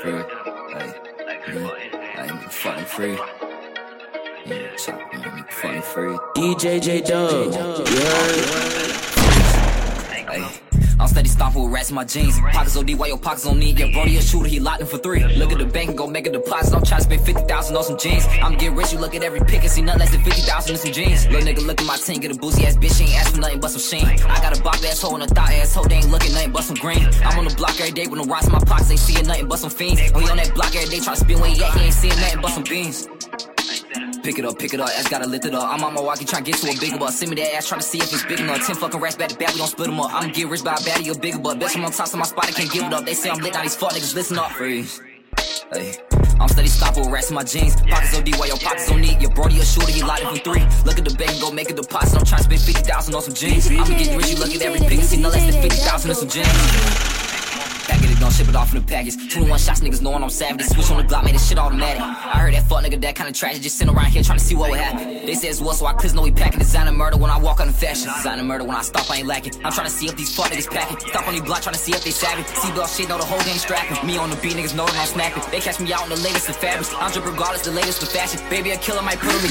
free. Hey, yeah, I'm fucking free. Yeah, chop, I'm fucking free. DJ Jaydub, you heard? Hey. I'm steady stomping with rats in my jeans. Pockets OD, why your pockets on need? Yeah, Brody a shooter, he locked in for three. Look at the bank and go make a deposit. I'm trying to spend 50,000 on some jeans. I'm getting rich, you look at every pick and see nothing less than 50,000 in some jeans. Little nigga, look at my team, get a boozy ass bitch, she ain't ask for nothing but some sheen. I got a box asshole and a thought asshole, they ain't looking nothing but some green. I'm on the block every day with no rocks in my pockets, ain't seeing nothing but some fiends. He on that block every day, try to spin he at, he ain't seeing nothing but some beans. Pick it up, pick it up, ass gotta lift it up. I'm on Milwaukee trying to get to a bigger butt. Send me that ass, trying to see if it's big enough. Ten fucking rats back to back, we gon' split them up. I'ma get rich by a baddie, a bigger butt. Bitch, I'm on top of my spot, I can't give it up. They say I'm lit, now these fuck niggas listen up. Freeze. Hey. I'm steady stopping with rats in my jeans. Pockets OD, while your pockets on need. Your Brody a shooter, you locked in for three. Look at the bank, go make a deposit. I'm trying to spend 50,000 on some jeans. I'ma get rich, you look at every pick, see no less than 50,000 on some jeans. Packet it, don't ship it off in the package. 21 shots, niggas knowing I'm savage. Switch on the block, made this shit automatic. Fuck nigga that kinda tragic. Just sitting around here trying to see what would happen. They say it's what, so I clears know we packing. Designer murder when I walk on the fashion. Designer murder when I stop, I ain't lacking. I'm trying to see if these fuck niggas packing. Stop on these block, trying to see if they savage. See belt shit, know the whole game strapping. Me on the beat, niggas know that I'm snapping. They catch me out in the latest of fabrics. I'm drip regardless, the latest of fashion. Baby, a killer might put on me